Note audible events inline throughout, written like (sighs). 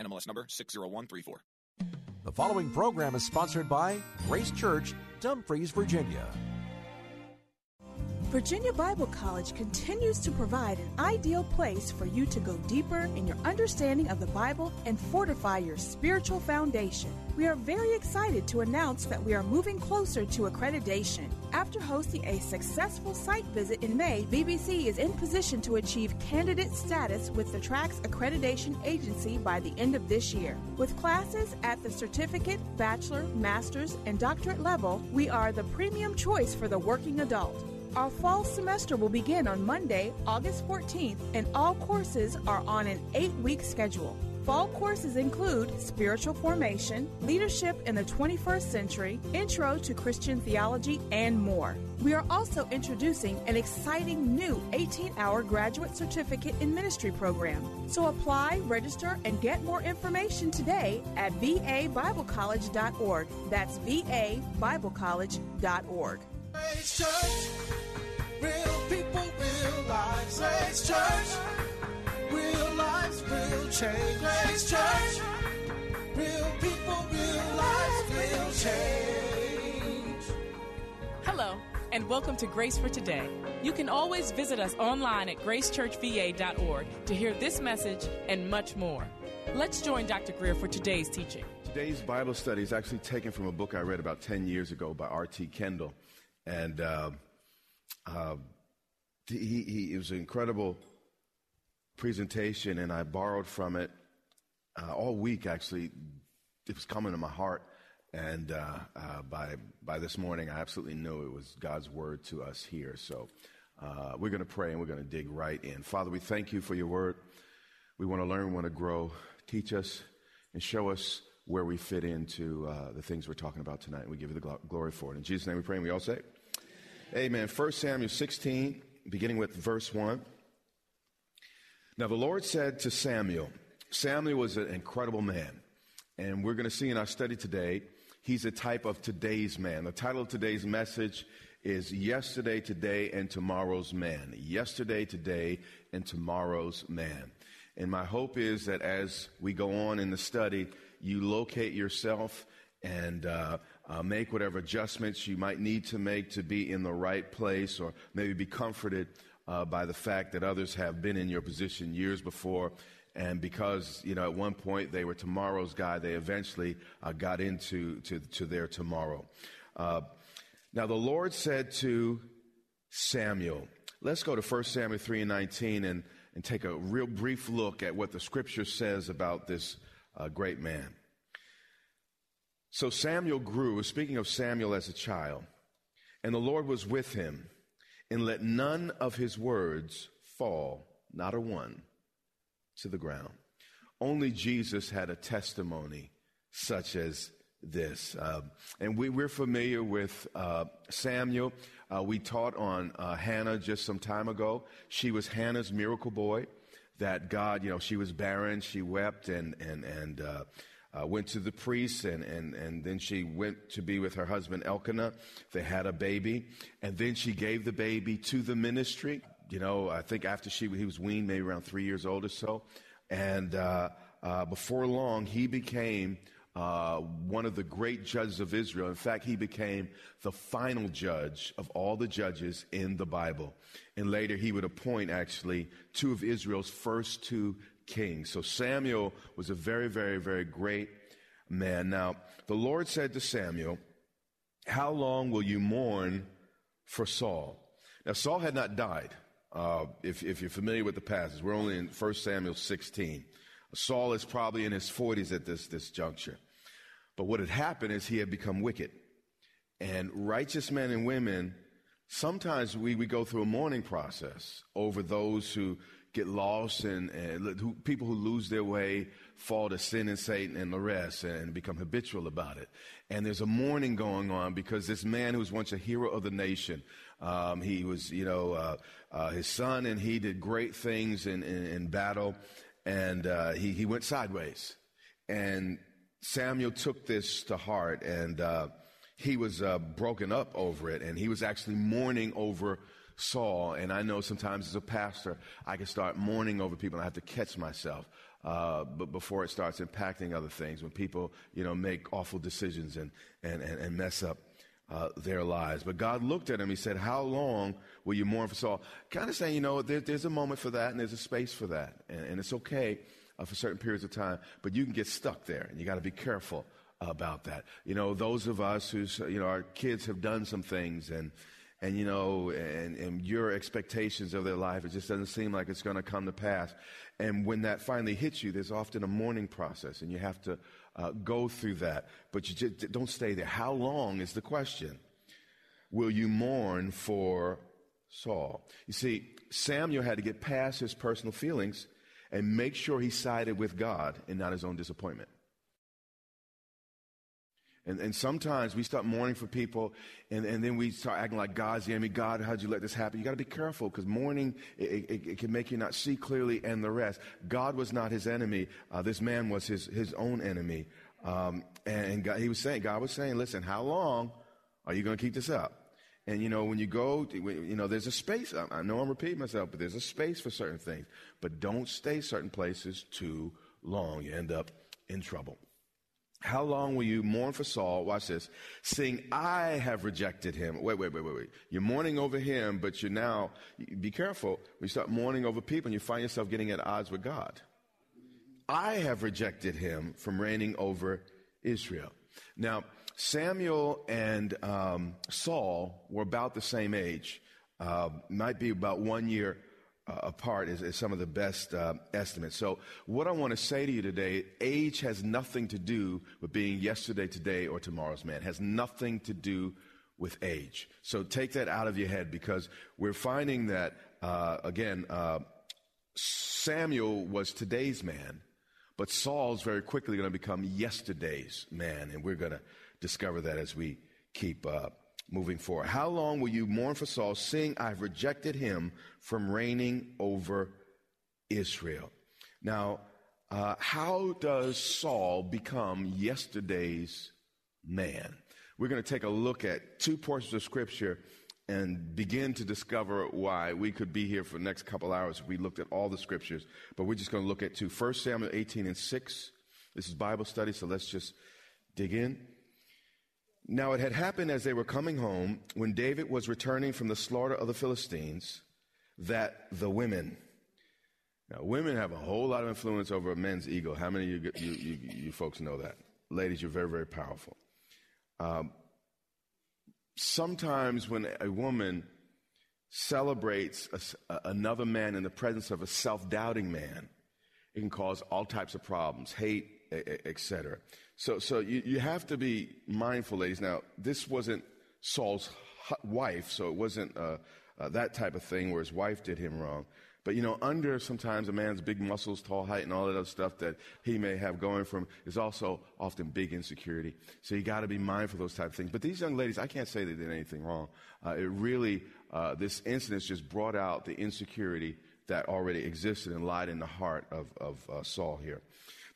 NMLS number 60134. The following program is sponsored by Grace Church, Dumfries, Virginia. Virginia Bible College continues to provide an ideal place for you to go deeper in your understanding of the Bible and fortify your spiritual foundation. We are very excited to announce that we are moving closer to accreditation. After hosting a successful site visit in May, VBC is in position to achieve candidate status with the TRACS Accreditation Agency by the end of this year. With classes at the certificate, bachelor, master's, and doctorate level, we are the premium choice for the working adult. Our fall semester will begin on Monday, August 14th, and all courses are on an eight week schedule. Fall courses include Spiritual Formation, Leadership in the 21st Century, Intro to Christian Theology, and more. We are also introducing an exciting new 18 hour graduate certificate in ministry program. So apply, register, and get more information today at vabiblecollege.org. That's vabiblecollege.org. Grace Church, real people, real lives. Grace Church, real lives, real change. Grace Church, real people, real lives, real change. Hello, and welcome to Grace for Today. You can always visit us online at gracechurchva.org to hear this message and much more. Let's join Dr. Greer for today's teaching. Today's Bible study is actually taken from a book I read about 10 years ago by R.T. Kendall. And uh, uh, he, he, it was an incredible presentation, and I borrowed from it uh, all week, actually. It was coming to my heart. And uh, uh, by, by this morning, I absolutely knew it was God's word to us here. So uh, we're going to pray and we're going to dig right in. Father, we thank you for your word. We want to learn, we want to grow. Teach us and show us where we fit into uh, the things we're talking about tonight. We give you the gl- glory for it. In Jesus' name we pray and we all say, Amen. 1 Samuel 16, beginning with verse 1. Now the Lord said to Samuel, Samuel was an incredible man. And we're going to see in our study today, he's a type of today's man. The title of today's message is Yesterday, Today, and Tomorrow's Man. Yesterday, Today, and Tomorrow's Man. And my hope is that as we go on in the study, you locate yourself and uh, uh, make whatever adjustments you might need to make to be in the right place, or maybe be comforted uh, by the fact that others have been in your position years before. And because, you know, at one point they were tomorrow's guy, they eventually uh, got into to, to their tomorrow. Uh, now, the Lord said to Samuel, let's go to 1 Samuel 3 and 19 and, and take a real brief look at what the scripture says about this uh, great man. So Samuel grew, speaking of Samuel as a child, and the Lord was with him, and let none of his words fall, not a one, to the ground. Only Jesus had a testimony such as this. Uh, and we, we're familiar with uh, Samuel. Uh, we taught on uh, Hannah just some time ago. She was Hannah's miracle boy. That God, you know, she was barren, she wept, and and and uh, uh, went to the priest, and, and, and then she went to be with her husband Elkanah. They had a baby, and then she gave the baby to the ministry. You know, I think after she he was weaned, maybe around three years old or so, and uh, uh, before long, he became uh, one of the great judges of Israel. In fact, he became the final judge of all the judges in the Bible. And later, he would appoint actually two of Israel's first two kings. So Samuel was a very, very, very great man. Now, the Lord said to Samuel, How long will you mourn for Saul? Now, Saul had not died. Uh, if, if you're familiar with the passage, we're only in 1 Samuel 16. Saul is probably in his 40s at this, this juncture. But what had happened is he had become wicked. And righteous men and women, sometimes we, we go through a mourning process over those who get lost and, and who, people who lose their way fall to sin and Satan and the rest and become habitual about it. And there's a mourning going on because this man who was once a hero of the nation, um, he was, you know, uh, uh, his son and he did great things in, in, in battle and uh, he, he went sideways. And Samuel took this to heart and uh, he was uh, broken up over it and he was actually mourning over Saul. And I know sometimes as a pastor, I can start mourning over people and I have to catch myself. Uh, but before it starts impacting other things, when people, you know, make awful decisions and, and, and, and mess up uh, their lives. But God looked at him. He said, How long will you mourn for Saul? Kind of saying, you know, there, there's a moment for that and there's a space for that. And, and it's okay uh, for certain periods of time, but you can get stuck there and you got to be careful about that. You know, those of us who's, you know, our kids have done some things and, and you know, and, and your expectations of their life, it just doesn't seem like it's going to come to pass. And when that finally hits you, there's often a mourning process, and you have to uh, go through that. But you just don't stay there. How long is the question? Will you mourn for Saul? You see, Samuel had to get past his personal feelings and make sure he sided with God and not his own disappointment. And, and sometimes we start mourning for people, and, and then we start acting like God's the enemy. God, how'd you let this happen? You got to be careful because mourning it, it, it, can make you not see clearly, and the rest. God was not his enemy. Uh, this man was his his own enemy. Um, and God, he was saying, God was saying, listen, how long are you going to keep this up? And you know, when you go, you know, there's a space. I know I'm repeating myself, but there's a space for certain things. But don't stay certain places too long. You end up in trouble. How long will you mourn for Saul? Watch this. Saying, I have rejected him. Wait, wait, wait, wait, wait. You're mourning over him, but you're now, be careful. When you start mourning over people and you find yourself getting at odds with God. I have rejected him from reigning over Israel. Now, Samuel and um, Saul were about the same age, uh, might be about one year uh, apart is, is, some of the best uh, estimates. So, what I want to say to you today age has nothing to do with being yesterday, today, or tomorrow's man. It has nothing to do with age. So, take that out of your head because we're finding that, uh, again, uh, Samuel was today's man, but Saul's very quickly going to become yesterday's man. And we're going to discover that as we keep uh, moving forward. How long will you mourn for Saul, seeing I've rejected him from reigning over Israel? Now, uh, how does Saul become yesterday's man? We're going to take a look at two portions of scripture and begin to discover why we could be here for the next couple hours if we looked at all the scriptures. But we're just going to look at two. 1 Samuel 18 and 6. This is Bible study, so let's just dig in. Now it had happened as they were coming home, when David was returning from the slaughter of the Philistines, that the women, now women have a whole lot of influence over a man's ego. How many of you, you, you, you folks know that? Ladies, you're very, very powerful. Um, sometimes when a woman celebrates a, another man in the presence of a self-doubting man, it can cause all types of problems, hate, etc. So, so you, you have to be mindful, ladies. Now, this wasn't Saul's wife, so it wasn't uh, uh, that type of thing where his wife did him wrong. But you know, under sometimes a man's big muscles, tall height, and all that other stuff that he may have going from is also often big insecurity. So you got to be mindful of those type of things. But these young ladies, I can't say they did anything wrong. Uh, it really, uh, this incident just brought out the insecurity that already existed and lied in the heart of, of uh, Saul here.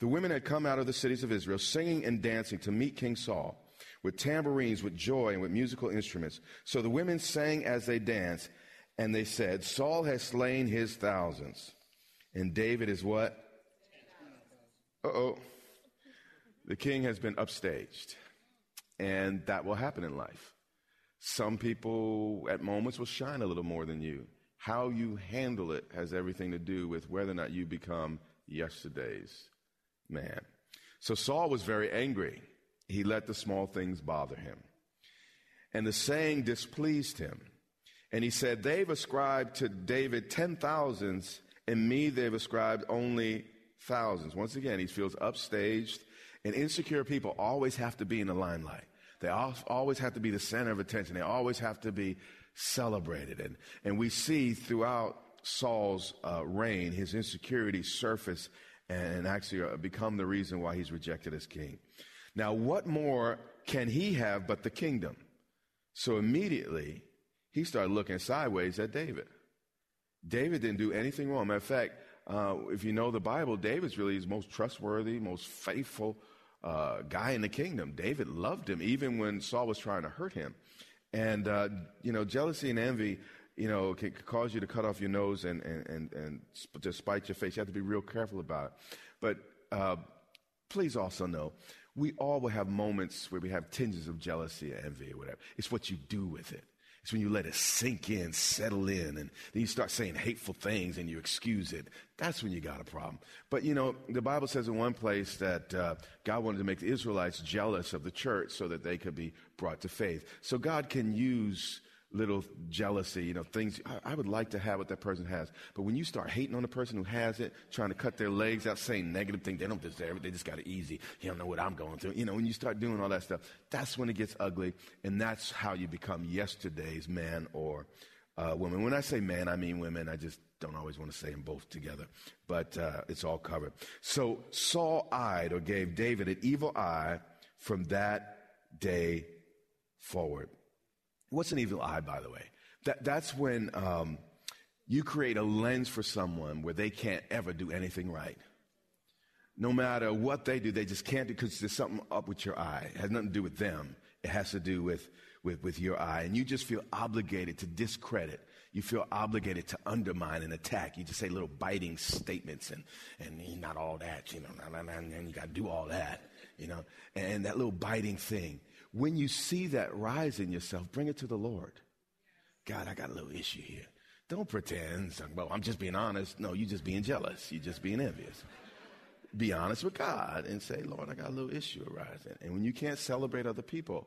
The women had come out of the cities of Israel singing and dancing to meet King Saul with tambourines, with joy, and with musical instruments. So the women sang as they danced, and they said, Saul has slain his thousands, and David is what? Uh oh. The king has been upstaged, and that will happen in life. Some people at moments will shine a little more than you. How you handle it has everything to do with whether or not you become yesterday's man. So Saul was very angry. He let the small things bother him. And the saying displeased him. And he said, They've ascribed to David ten thousands, and me they've ascribed only thousands. Once again, he feels upstaged. And insecure people always have to be in the limelight. They always have to be the center of attention. They always have to be celebrated. And, and we see throughout Saul's uh, reign, his insecurities surface and actually uh, become the reason why he's rejected as king. Now, what more can he have but the kingdom? So immediately, he started looking sideways at David. David didn't do anything wrong. Matter of fact, uh, if you know the Bible, David's really his most trustworthy, most faithful uh, guy in the kingdom. David loved him even when Saul was trying to hurt him. And, uh, you know, jealousy and envy, you know, can, cause you to cut off your nose and, and, and, and to your face. You have to be real careful about it. But uh, please also know, we all will have moments where we have tinges of jealousy or envy or whatever. It's what you do with it. It's when you let it sink in, settle in, and then you start saying hateful things and you excuse it. That's when you got a problem. But you know, the Bible says in one place that uh, God wanted to make the Israelites jealous of the church so that they could be brought to faith. So God can use little jealousy, you know, things I, I, would like to have what that person has. But when you start hating on the person who has it, trying to cut their legs out, saying negative things, they don't deserve it, they just got it easy. You don't know what I'm going through. You know, when you start doing all that stuff, that's when it gets ugly. And that's how you become yesterday's man or uh, woman. When I say man, I mean women. I just don't always want to say them both together, but uh, it's all covered. So Saul eyed or gave David an evil eye from that day forward. What's an evil eye, by the way? That, that's when um, you create a lens for someone where they can't ever do anything right. No matter what they do, they just can't do because there's something up with your eye. It has nothing to do with them. It has to do with, with, with your eye. And you just feel obligated to discredit. You feel obligated to undermine and attack. You just say little biting statements and, and not all that, you know, and you got to do all that, you know, and that little biting thing when you see that rise in yourself, bring it to the Lord. God, I got a little issue here. Don't pretend, well, I'm just being honest. No, you're just being jealous. You're just being envious. Be honest with God and say, Lord, I got a little issue arising. And when you can't celebrate other people,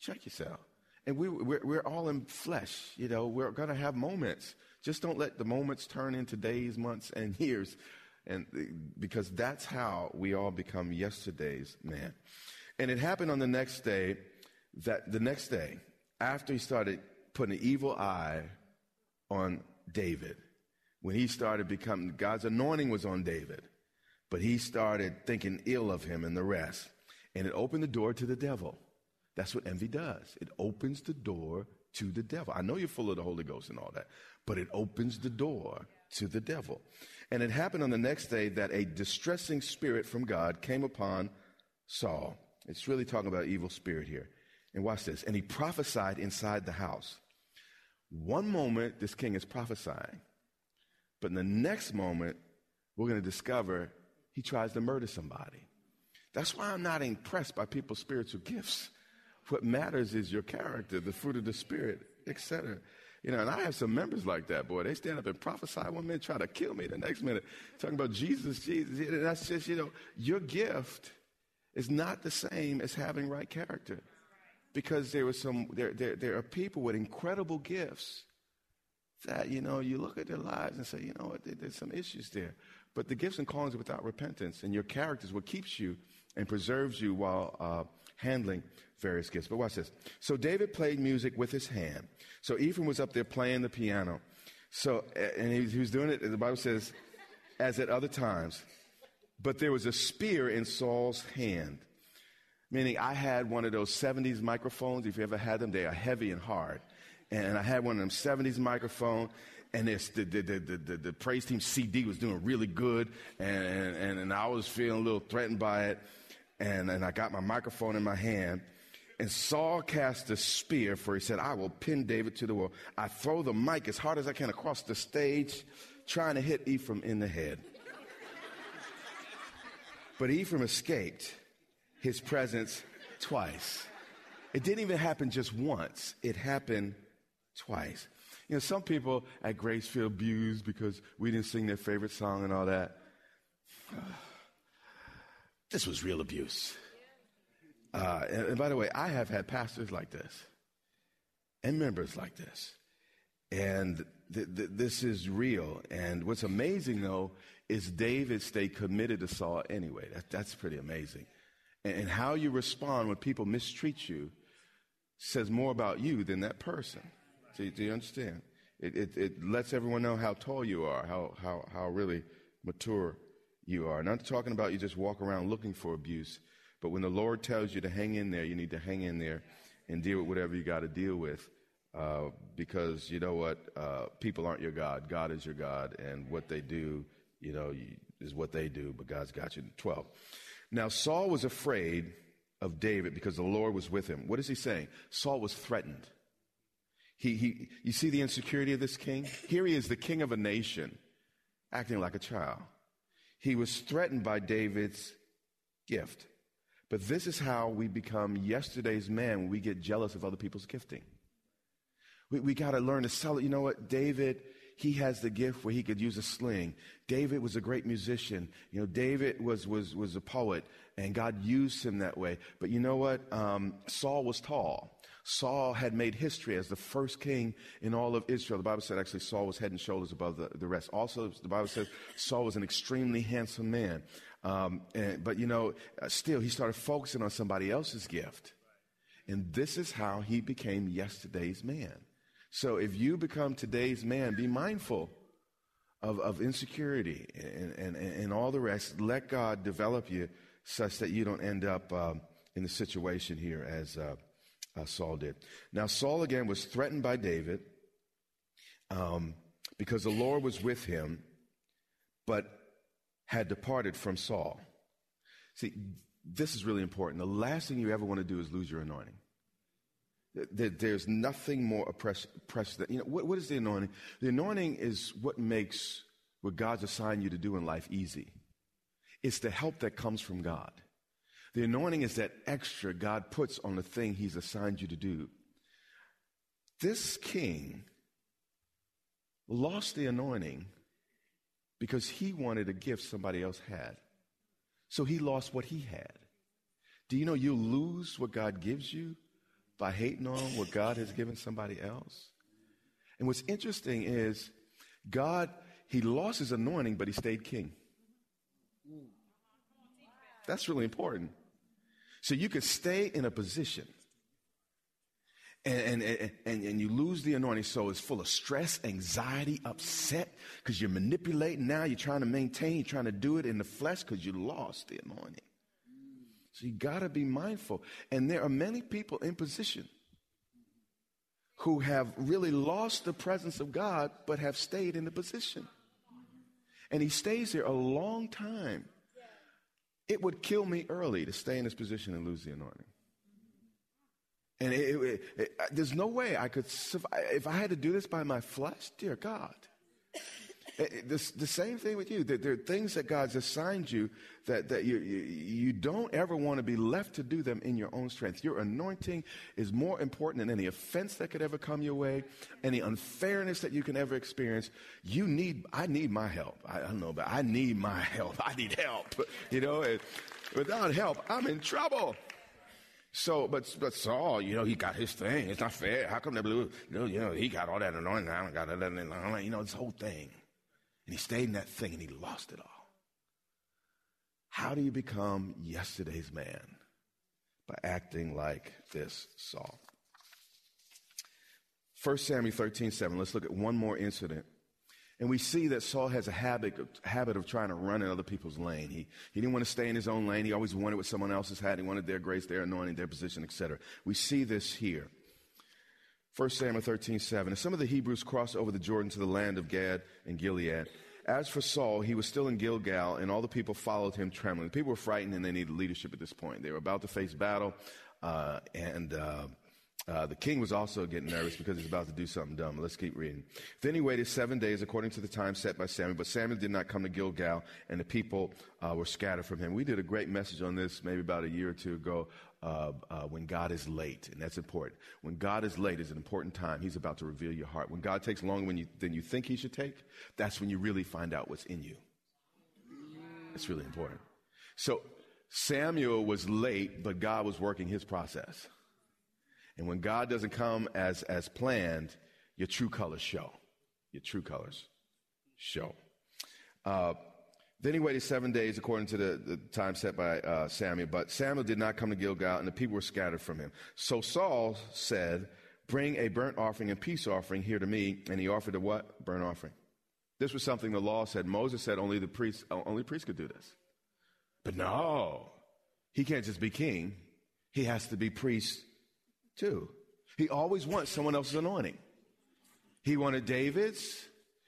check yourself. And we, we're, we're all in flesh, you know, we're going to have moments. Just don't let the moments turn into days, months, and years. And because that's how we all become yesterday's man. And it happened on the next day that the next day, after he started putting an evil eye on David, when he started becoming, God's anointing was on David, but he started thinking ill of him and the rest. And it opened the door to the devil. That's what envy does. It opens the door to the devil. I know you're full of the Holy Ghost and all that, but it opens the door to the devil. And it happened on the next day that a distressing spirit from God came upon Saul. It's really talking about evil spirit here. And watch this. And he prophesied inside the house. One moment, this king is prophesying. But in the next moment, we're going to discover he tries to murder somebody. That's why I'm not impressed by people's spiritual gifts. What matters is your character, the fruit of the spirit, etc. You know, and I have some members like that, boy. They stand up and prophesy one minute, try to kill me the next minute, talking about Jesus, Jesus. That's just, you know, your gift is not the same as having right character. Because there was some there, there there are people with incredible gifts that, you know, you look at their lives and say, you know what, there's some issues there. But the gifts and callings are without repentance, and your character is what keeps you and preserves you while uh, handling various gifts. But watch this. So David played music with his hand. So Ephraim was up there playing the piano. So, and he, he was doing it, the Bible says, as at other times. But there was a spear in Saul's hand. Meaning, I had one of those 70s microphones. If you ever had them, they are heavy and hard. And I had one of them 70s microphone, and this, the, the, the, the, the praise team CD was doing really good, and, and, and I was feeling a little threatened by it. And, and I got my microphone in my hand. And Saul cast a spear, for he said, I will pin David to the wall. I throw the mic as hard as I can across the stage, trying to hit Ephraim in the head. But Ephraim escaped his presence twice. It didn't even happen just once, it happened twice. You know, some people at Grace feel abused because we didn't sing their favorite song and all that. (sighs) This was real abuse. Uh, and, and by the way, I have had pastors like this and members like this. And th- th- this is real. And what's amazing, though, is David stayed committed to Saul anyway. That, that's pretty amazing. And, and how you respond when people mistreat you says more about you than that person. Do, do you understand? It, it, it lets everyone know how tall you are, how, how, how really mature you are. Not talking about you just walk around looking for abuse, but when the Lord tells you to hang in there, you need to hang in there and deal with whatever you got to deal with. Uh, because you know what? Uh, people aren't your God. God is your God, and what they do, you know, is what they do, but God's got you. 12. Now, Saul was afraid of David because the Lord was with him. What is he saying? Saul was threatened. He, he, you see the insecurity of this king? Here he is, the king of a nation, acting like a child. He was threatened by David's gift. But this is how we become yesterday's man when we get jealous of other people's gifting. We, we got to learn to sell it. You know what? David, he has the gift where he could use a sling. David was a great musician. You know, David was, was, was a poet and God used him that way. But you know what? Um, Saul was tall. Saul had made history as the first king in all of Israel. The Bible said actually Saul was head and shoulders above the, the rest. Also, the Bible says Saul was an extremely handsome man. Um, and, but you know, uh, still, he started focusing on somebody else's gift. And this is how he became yesterday's man. So if you become today's man, be mindful of, of insecurity and, and, and all the rest. Let God develop you such that you don't end up um, in the situation here as uh, uh, Saul did. Now, Saul again was threatened by David um, because the Lord was with him, but had departed from Saul. See, this is really important. The last thing you ever want to do is lose your anointing. There's nothing more oppressive than, you know, what, what is the anointing? The anointing is what makes what God's assigned you to do in life easy. It's the help that comes from God. The anointing is that extra God puts on the thing he's assigned you to do. This king lost the anointing because he wanted a gift somebody else had. So he lost what he had. Do you know you lose what God gives you by hating on what God has given somebody else. And what's interesting is God, he lost his anointing, but he stayed king. That's really important. So you could stay in a position and, and, and, and, you lose the anointing. So it's full of stress, anxiety, upset because you're manipulating now. You're trying to maintain, you're trying to do it in the flesh because you lost the anointing. So you got to be mindful. And there are many people in position who have really lost the presence of God but have stayed in the position. And he stays there a long time. It would kill me early to stay in this position and lose the anointing. And it, it, it, there's no way I could survive. If I had to do this by my flesh, dear God. Eh, eh, the, the same thing with you. There, there, are things that God's assigned you that, that you, you, you don't ever want to be left to do them in your own strength. Your anointing is more important than any offense that could ever come your way, any unfairness that you can ever experience. You need, I need my help. I, I don't know, but I need my (laughs) help. I need help. You know, without help, I'm in trouble. So, but but Saul, you know, he got his thing. It's not fair. How come the blue? You know, he got all that anointing. I don't got that. You know, this whole thing. And he stayed in that thing and he lost it all. How do you become yesterday's man? By acting like this Saul. 1 Samuel 13, 7. Let's look at one more incident. And we see that Saul has a habit of, habit of trying to run in other people's lane. He, he didn't want to stay in his own lane. He always wanted what someone else had. He wanted their grace, their anointing, their position, etc. We see this here. 1 Samuel 13, 7. And some of the Hebrews crossed over the Jordan to the land of Gad and Gilead. As for Saul, he was still in Gilgal, and all the people followed him trembling. The people were frightened, and they needed leadership at this point. They were about to face battle, uh, and uh, uh, the king was also getting nervous because he's about to do something dumb. Let's keep reading. Then he waited seven days according to the time set by Samuel, but Samuel did not come to Gilgal, and the people uh, were scattered from him. We did a great message on this maybe about a year or two ago uh, uh, when God is late, and that's important. When God is late is an important time. He's about to reveal your heart. When God takes longer you, than you think he should take, that's when you really find out what's in you. It's really important. So Samuel was late, but God was working his process. And when God doesn't come as, as planned, your true colors show. Your true colors show. Uh, then he waited seven days according to the, the time set by uh, Samuel. But Samuel did not come to Gilgal, and the people were scattered from him. So Saul said, Bring a burnt offering and peace offering here to me. And he offered a what? Burnt offering. This was something the law said. Moses said only the priest, only priest could do this. But no, he can't just be king. He has to be priest too. He always wants someone else's anointing. He wanted David's.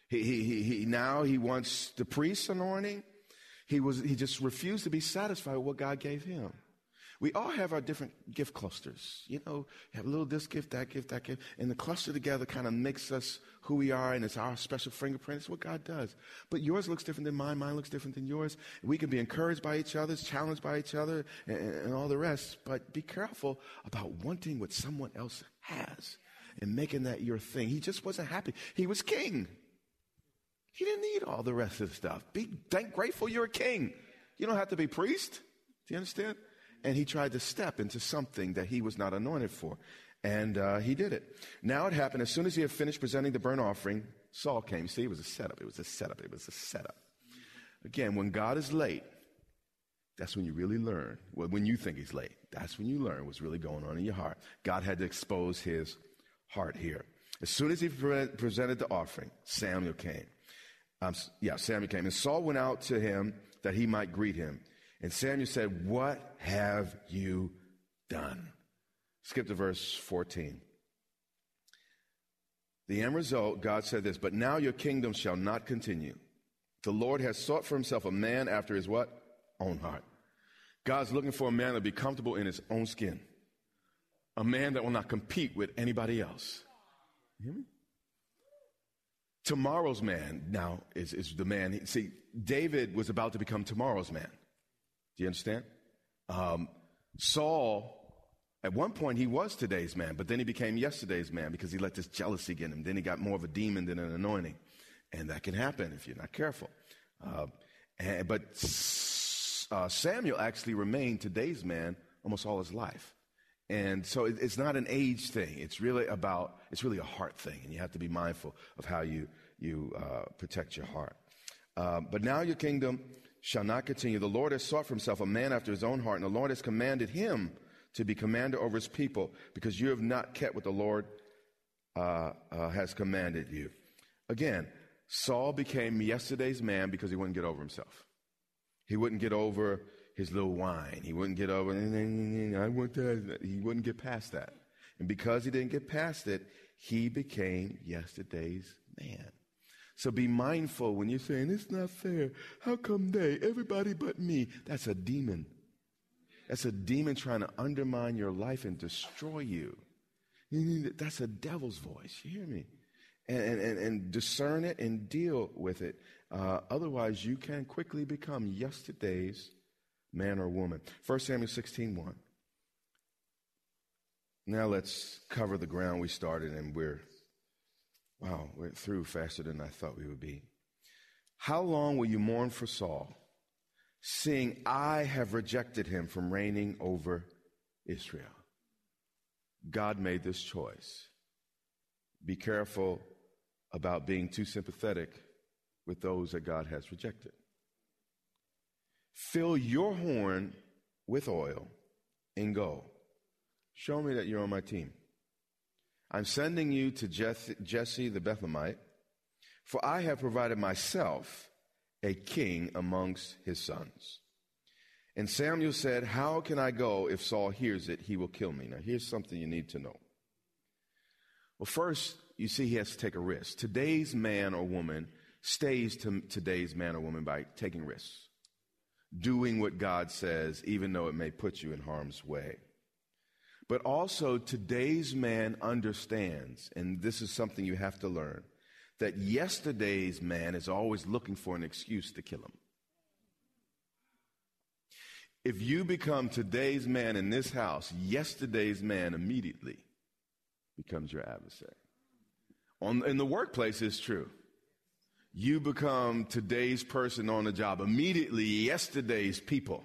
He, he, he, now he wants the priest's anointing. He was, he just refused to be satisfied with what God gave him. We all have our different gift clusters. You know, you have a little this gift, that gift, that gift, and the cluster together kind of makes us who we are, and it's our special fingerprint. It's what God does. But yours looks different than mine. Mine looks different than yours. We can be encouraged by each other, challenged by each other, and, and all the rest. But be careful about wanting what someone else has and making that your thing. He just wasn't happy. He was king. He didn't need all the rest of the stuff. Be thank grateful you're a king. You don't have to be priest. Do you understand? And he tried to step into something that he was not anointed for. And uh, he did it. Now it happened, as soon as he had finished presenting the burnt offering, Saul came. See, it was a setup. It was a setup. It was a setup. Again, when God is late, that's when you really learn. Well, when you think he's late, that's when you learn what's really going on in your heart. God had to expose his heart here. As soon as he pre- presented the offering, Samuel came. Um, yeah, Samuel came. And Saul went out to him that he might greet him. And Samuel said, What have you done? Skip to verse 14. The end result, God said this, but now your kingdom shall not continue. The Lord has sought for himself a man after his what? Own heart. God's looking for a man to be comfortable in his own skin. A man that will not compete with anybody else. You hear me? Tomorrow's man now is, is the man. See, David was about to become tomorrow's man. Do you understand? Um, Saul, at one point, he was today's man, but then he became yesterday's man because he let this jealousy get him. Then he got more of a demon than an anointing. And that can happen if you're not careful. Uh, and, but uh, Samuel actually remained today's man almost all his life. And so it, it's not an age thing. It's really about, it's really a heart thing. And you have to be mindful of how you, you uh, protect your heart. Uh, but now your kingdom shall not continue. The Lord has sought for himself a man after his own heart, and the Lord has commanded him to be commander over his people, because you have not kept what the Lord uh, uh, has commanded you. Again, Saul became yesterday's man because he wouldn't get over himself. He wouldn't get over his little whine. He wouldn't get over, I want that. He wouldn't get past that. And because he didn't get past it, he became yesterday's man. So be mindful when you're saying, it's not fair. How come they? Everybody but me. That's a demon. That's a demon trying to undermine your life and destroy you. That's a devil's voice. You hear me? And, and, and discern it and deal with it. Uh, otherwise, you can quickly become yesterday's man or woman. 1 Samuel 16 1. Now let's cover the ground we started, and we're Wow, we're through faster than I thought we would be. How long will you mourn for Saul, seeing I have rejected him from reigning over Israel? God made this choice. Be careful about being too sympathetic with those that God has rejected. Fill your horn with oil and go. Show me that you're on my team. I'm sending you to Jesse the Bethlehemite, for I have provided myself a king amongst his sons. And Samuel said, How can I go? If Saul hears it, he will kill me. Now, here's something you need to know. Well, first, you see, he has to take a risk. Today's man or woman stays to today's man or woman by taking risks, doing what God says, even though it may put you in harm's way. But also, today's man understands, and this is something you have to learn, that yesterday's man is always looking for an excuse to kill him. If you become today's man in this house, yesterday's man immediately becomes your adversary. On, in the workplace, it's true. You become today's person on the job. Immediately, yesterday's people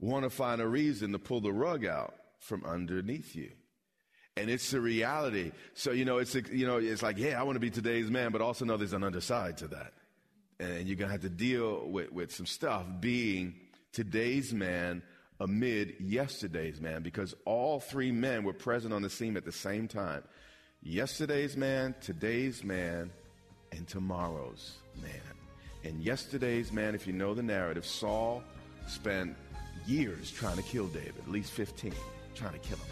want to find a reason to pull the rug out from underneath you. And it's the reality. So, you know, it's, you know, it's like, yeah, I want to be today's man, but also know there's an underside to that. And you're going to have to deal with, with some stuff being today's man amid yesterday's man because all three men were present on the scene at the same time. Yesterday's man, today's man, and tomorrow's man. And yesterday's man, if you know the narrative, Saul spent years trying to kill David, at least 15, trying to kill him.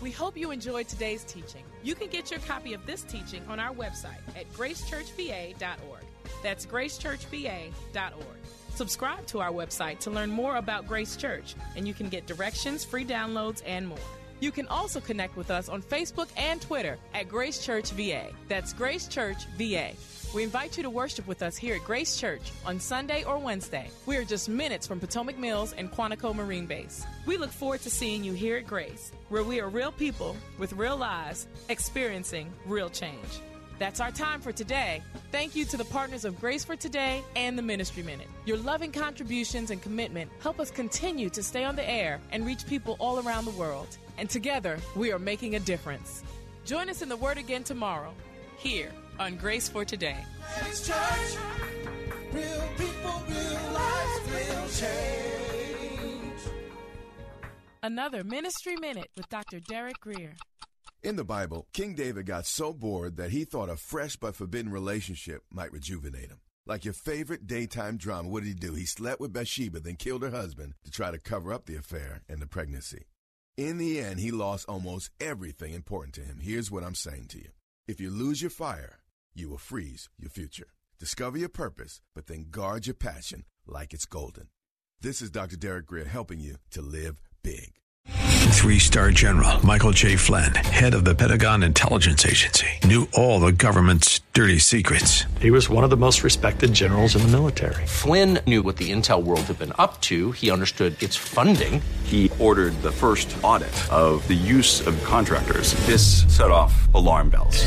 We hope you enjoyed today's teaching. You can get your copy of this teaching on our website at gracechurchva.org. That's gracechurchva.org. Subscribe to our website to learn more about Grace Church, and you can get directions, free downloads, and more. You can also connect with us on Facebook and Twitter at Grace Church VA. That's Grace Church VA. We invite you to worship with us here at Grace Church on Sunday or Wednesday. We are just minutes from Potomac Mills and Quantico Marine Base. We look forward to seeing you here at Grace, where we are real people with real lives experiencing real change. That's our time for today. Thank you to the partners of Grace for Today and the Ministry Minute. Your loving contributions and commitment help us continue to stay on the air and reach people all around the world. And together, we are making a difference. Join us in the Word again tomorrow, here on Grace for Today. Grace Church, real people, real lives, real change. Another Ministry Minute with Dr. Derek Greer. In the Bible, King David got so bored that he thought a fresh but forbidden relationship might rejuvenate him. Like your favorite daytime drama, what did he do? He slept with Bathsheba, then killed her husband to try to cover up the affair and the pregnancy. In the end, he lost almost everything important to him. Here's what I'm saying to you. If you lose your fire, you will freeze your future. Discover your purpose, but then guard your passion like it's golden. This is Dr. Derek Greer helping you to live big. Three star general Michael J. Flynn, head of the Pentagon Intelligence Agency, knew all the government's dirty secrets. He was one of the most respected generals in the military. Flynn knew what the intel world had been up to. He understood its funding. He ordered the first audit of the use of contractors. This set off alarm bells.